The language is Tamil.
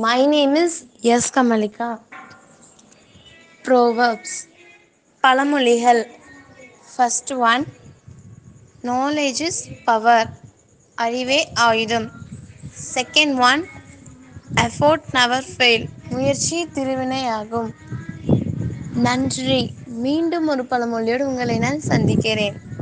My name is S. Kamalika. Proverbs. பழமொழிகள். First one knowledge is power அறிவே ஆயுதம். Second one effort never fail முயற்சி திருவினையாகும் நன்றி. மீண்டும் ஒரு பழமொழியோடு உங்களை நான் சந்திக்கிறேன்.